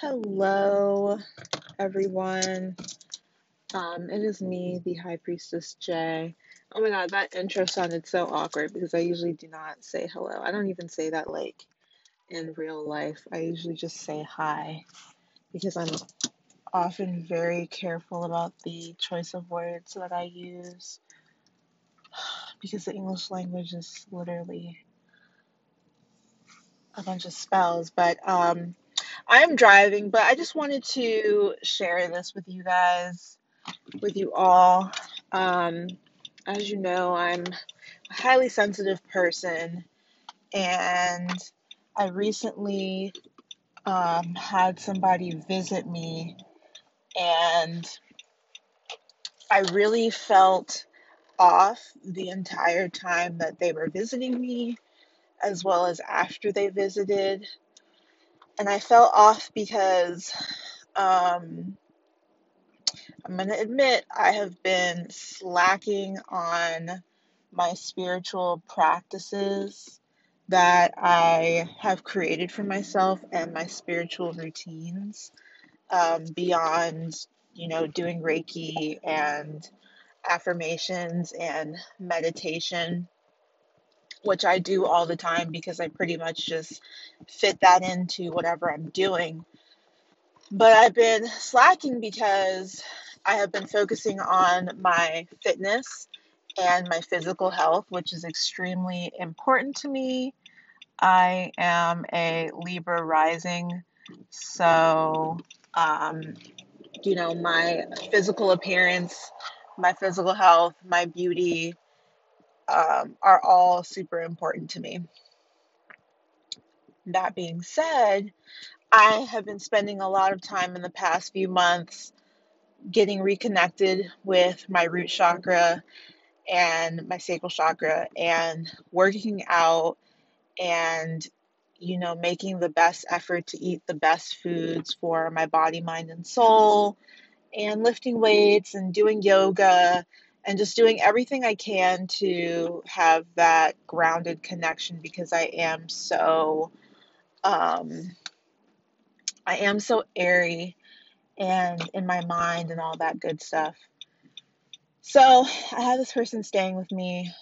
Hello, everyone. Um, it is me, the High Priestess Jay. Oh my god, that intro sounded so awkward because I usually do not say hello. I don't even say that like in real life. I usually just say hi because I'm often very careful about the choice of words that I use because the English language is literally a bunch of spells. But um, I am driving, but I just wanted to share this with you guys, with you all. Um, as you know, I'm a highly sensitive person, and I recently um, had somebody visit me, and I really felt off the entire time that they were visiting me, as well as after they visited. And I fell off because um, I'm going to admit I have been slacking on my spiritual practices that I have created for myself and my spiritual routines um, beyond, you know, doing Reiki and affirmations and meditation, which I do all the time because I pretty much just fit that into whatever I'm doing. But I've been slacking because I have been focusing on my fitness and my physical health, which is extremely important to me. I am a Libra rising, so um, you know, my physical appearance, my physical health, my beauty um, are all super important to me. That being said, I have been spending a lot of time in the past few months getting reconnected with my root chakra and my sacral chakra and working out and you know making the best effort to eat the best foods for my body mind and soul and lifting weights and doing yoga and just doing everything I can to have that grounded connection because I am so um I am so airy and in my mind and all that good stuff. So I have this person staying with me,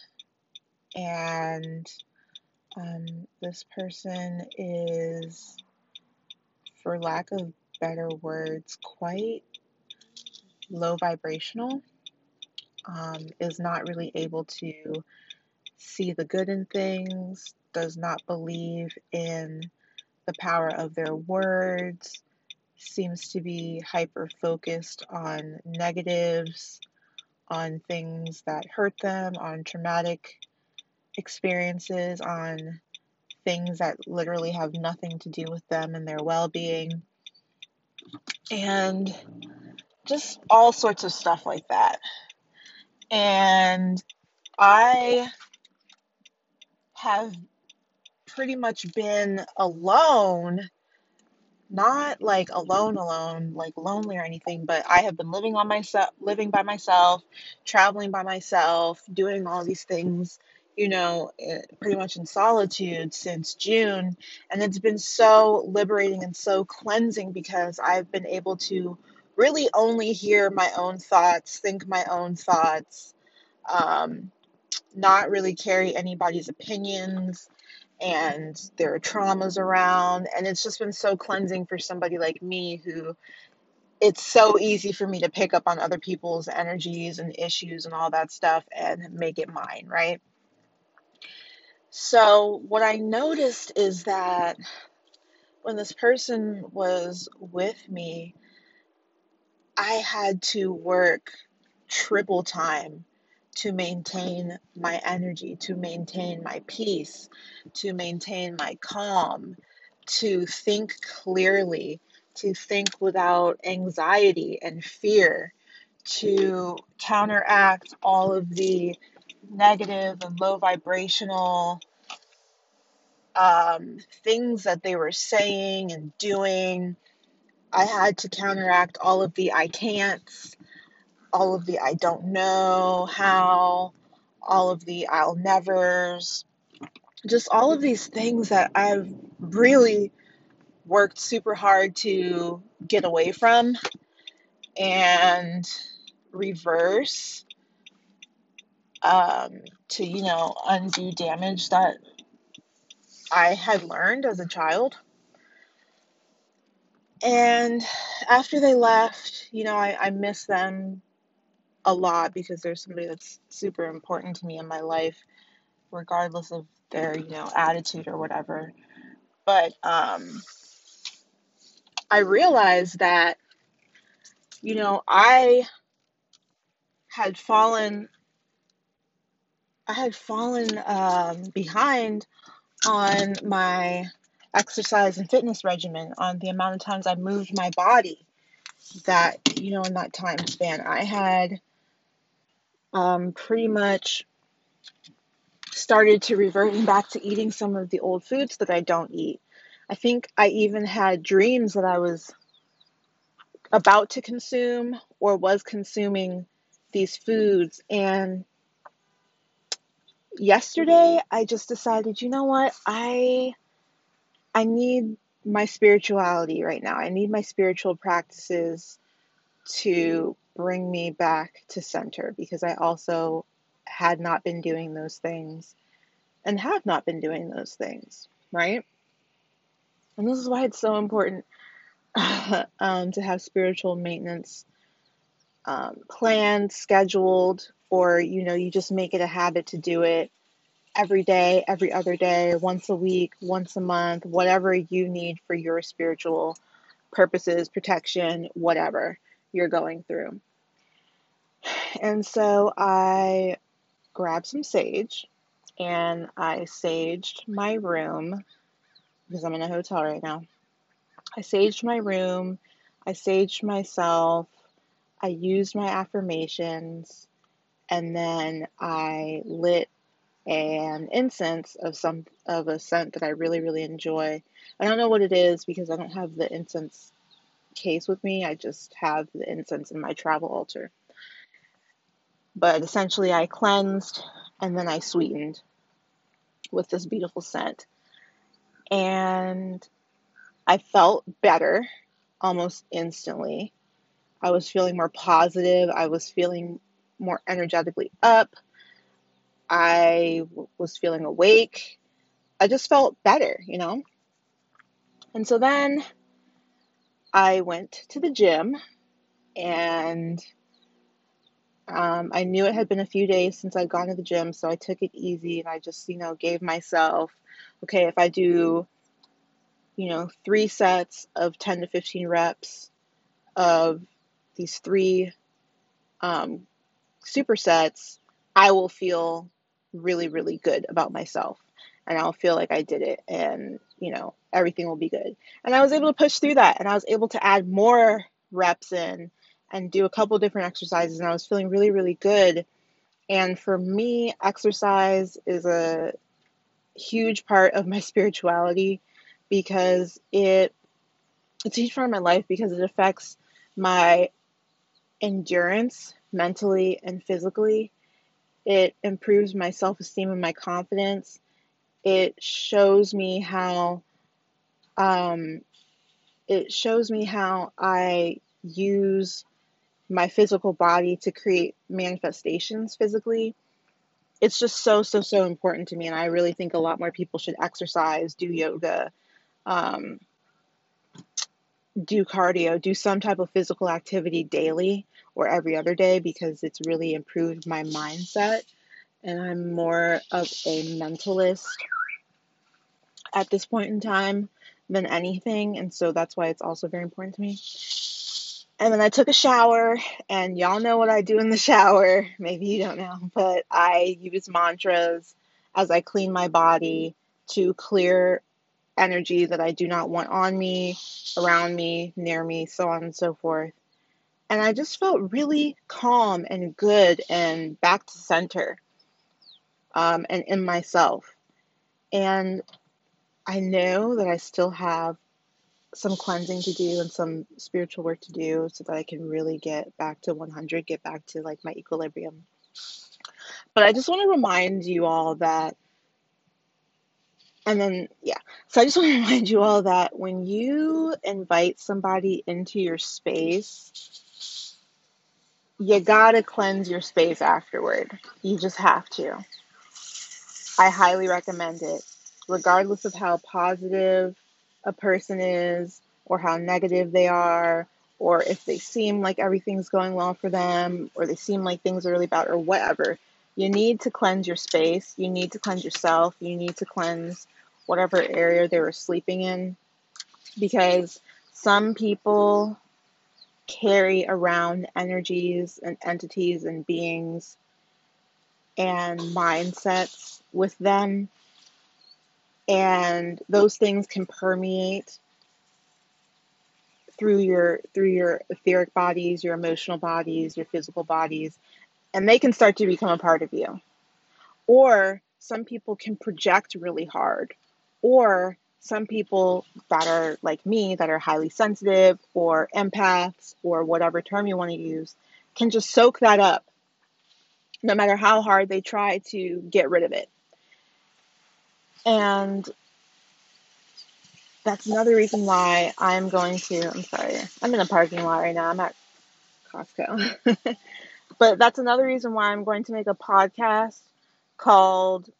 and um, this person is, for lack of better words, quite low vibrational, um, is not really able to see the good in things, does not believe in the power of their words, seems to be hyper focused on negatives, on things that hurt them, on traumatic experiences, on things that literally have nothing to do with them and their well being, and just all sorts of stuff like that. And I have pretty much been alone not like alone alone like lonely or anything but i have been living on myself living by myself traveling by myself doing all these things you know eh, pretty much in solitude since june. And it's been so liberating and so cleansing because i've been able to really only hear my own thoughts think my own thoughts um, not really carry anybody's opinions and there are traumas around and it's just been so cleansing for somebody like me who it's so easy for me to pick up on other people's energies and issues and all that stuff and make it mine right? So what i noticed is that when this person was with me i had to work triple time to maintain my energy, to maintain my peace, to maintain my calm, to think clearly, to think without anxiety and fear, to counteract all of the negative and low vibrational um, things that they were saying and doing. I had to counteract all of the I can'ts all of the I don't know how, all of the I'll nevers, just all of these things that I've really worked super hard to get away from and reverse um, to, you know, undo damage that I had learned as a child. And after they left, you know, I, I miss them a lot because there's somebody that's super important to me in my life, regardless of their, you know, attitude or whatever. But um, I realized that, you know, I had fallen, I had fallen um, behind on my exercise and fitness regimen, on the amount of times I moved my body. That, you know, in that time span, I had um, pretty much started to reverting back to eating some of the old foods that I don't eat. I think I even had dreams that I was about to consume or was consuming these foods. And yesterday I just decided, you know what? I I need my spirituality right now. I need my spiritual practices to bring me back to center because I also had not been doing those things and have not been doing those things, right? And this is why it's so important um, to have spiritual maintenance um, planned, scheduled, or you know, you just make it a habit to do it every day, every other day, once a week, once a month, whatever you need for your spiritual purposes, protection, whatever you're going through. And so I grabbed some sage and I saged my room because I'm in a hotel right now. I saged my room, I saged myself, I used my affirmations, and then I lit an incense of some of a scent that I really really enjoy. I don't know what it is because I don't have the incense case with me. I just have the incense in my travel altar. But essentially I cleansed and then I sweetened with this beautiful scent. And I felt better almost instantly. I was feeling more positive. I was feeling more energetically up. I was feeling awake. I just felt better, you know? And so then I went to the gym and um, I knew it had been a few days since I'd gone to the gym, so I took it easy and I just, you know, gave myself, okay, if I do, you know, three sets of 10 to 15 reps of these three um, supersets, I will feel really, really good about myself. And I'll feel like I did it and, you know, everything will be good. And I was able to push through that and I was able to add more reps in and do a couple different exercises and I was feeling really, really good. And for me, exercise is a huge part of my spirituality because it it's a huge part of my life because it affects my endurance mentally and physically. It improves my self esteem and my confidence. It shows me how um, it shows me how I use my physical body to create manifestations physically. It's just so so so important to me, and I really think a lot more people should exercise, do yoga, um, do cardio, do some type of physical activity daily or every other day because it's really improved my mindset. And I'm more of a mentalist at this point in time than anything. And so that's why it's also very important to me. And then I took a shower, and y'all know what I do in the shower. Maybe you don't know, but I use mantras as I clean my body to clear energy that I do not want on me, around me, near me, so on and so forth. And I just felt really calm and good and back to center um, and in myself. And I know that I still have some cleansing to do and some spiritual work to do so that I can really get back to 100, get back to like my equilibrium. But I just want to remind you all that And then, yeah. So I just want to remind you all that when you invite somebody into your space, you gotta cleanse your space afterward. You just have to. I highly recommend it, regardless of how positive a person is, or how negative they are, or if they seem like everything's going well for them, or they seem like things are really bad, or whatever. You need to cleanse your space. You need to cleanse yourself. You need to cleanse whatever area they were sleeping in because some people carry around energies and entities and beings and mindsets with them. And those things can permeate through your through your etheric bodies your emotional bodies your physical bodies and they can start to become a part of you. Or some people can project really hard or some people that are like me that are highly sensitive or empaths or whatever term you want to use can just soak that up no matter how hard they try to get rid of it and that's another reason why I'm going to. I'm sorry, I'm in a parking lot right now. I'm at Costco. but that's another reason why I'm going to make a podcast called,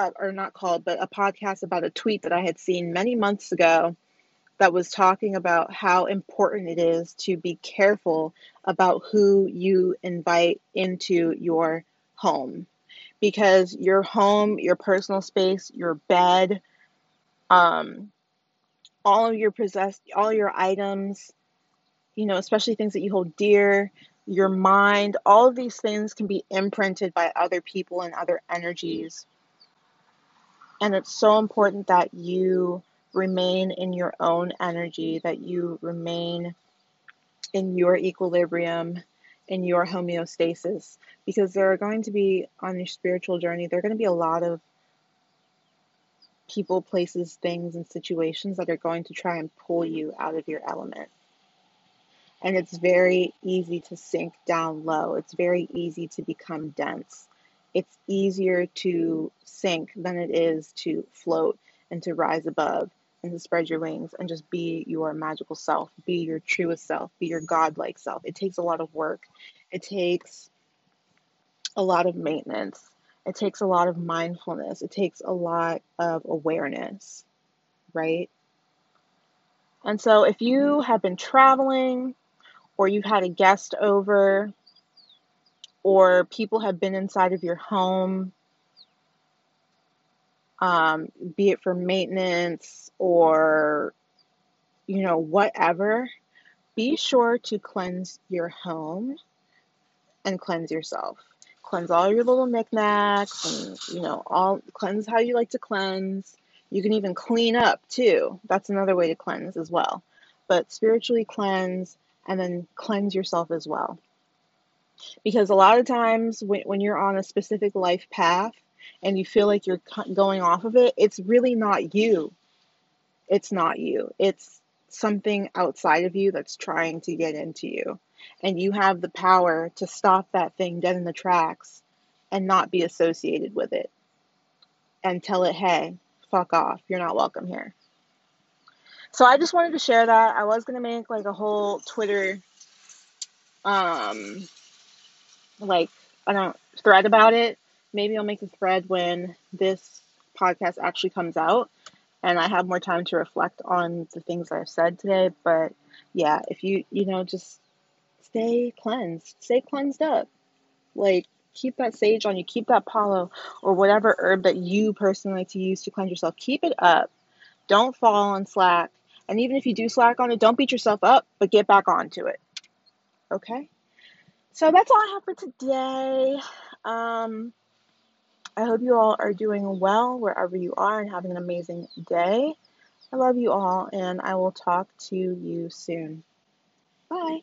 uh, or not called, but a podcast about a tweet that I had seen many months ago that was talking about how important it is to be careful about who you invite into your home because your home, your personal space, your bed, um, all of your possessed, all your items, you know, especially things that you hold dear, your mind, all of these things can be imprinted by other people and other energies. And it's so important that you remain in your own energy, that you remain in your equilibrium, in your homeostasis, because there are going to be, on your spiritual journey, there are going to be a lot of people, places, things, and situations that are going to try and pull you out of your element. And it's very easy to sink down low. It's very easy to become dense. It's easier to sink than it is to float and to rise above and to spread your wings and just be your magical self, be your truest self, be your godlike self. It takes a lot of work. It takes a lot of maintenance. It takes a lot of mindfulness. It takes a lot of awareness, right? And so if you have been traveling or you've had a guest over or people have been inside of your home, um, be it for maintenance or, you know, whatever, be sure to cleanse your home and cleanse yourself. Cleanse all your little knickknacks and you know all cleanse how you like to cleanse. You can even clean up too. That's another way to cleanse as well. But spiritually cleanse and then cleanse yourself as well because a lot of times when, when you're on a specific life path and you feel like you're going off of it it's really not you it's not you it's something outside of you that's trying to get into you and you have the power to stop that thing dead in the tracks and not be associated with it and tell it, hey, fuck off. You're not welcome here. So I just wanted to share that. I was gonna make like a whole Twitter um like I don't thread about it. Maybe I'll make a thread when this podcast actually comes out and I have more time to reflect on the things I've said today. But yeah, if you you know just stay cleansed, stay cleansed up. Like, keep that sage on you, keep that palo or whatever herb that you personally like to use to cleanse yourself. Keep it up. Don't fall on slack. And even if you do slack on it, don't beat yourself up, but get back onto it. Okay? So that's all I have for today. Um, I hope you all are doing well wherever you are and having an amazing day. I love you all, and I will talk to you soon. Bye.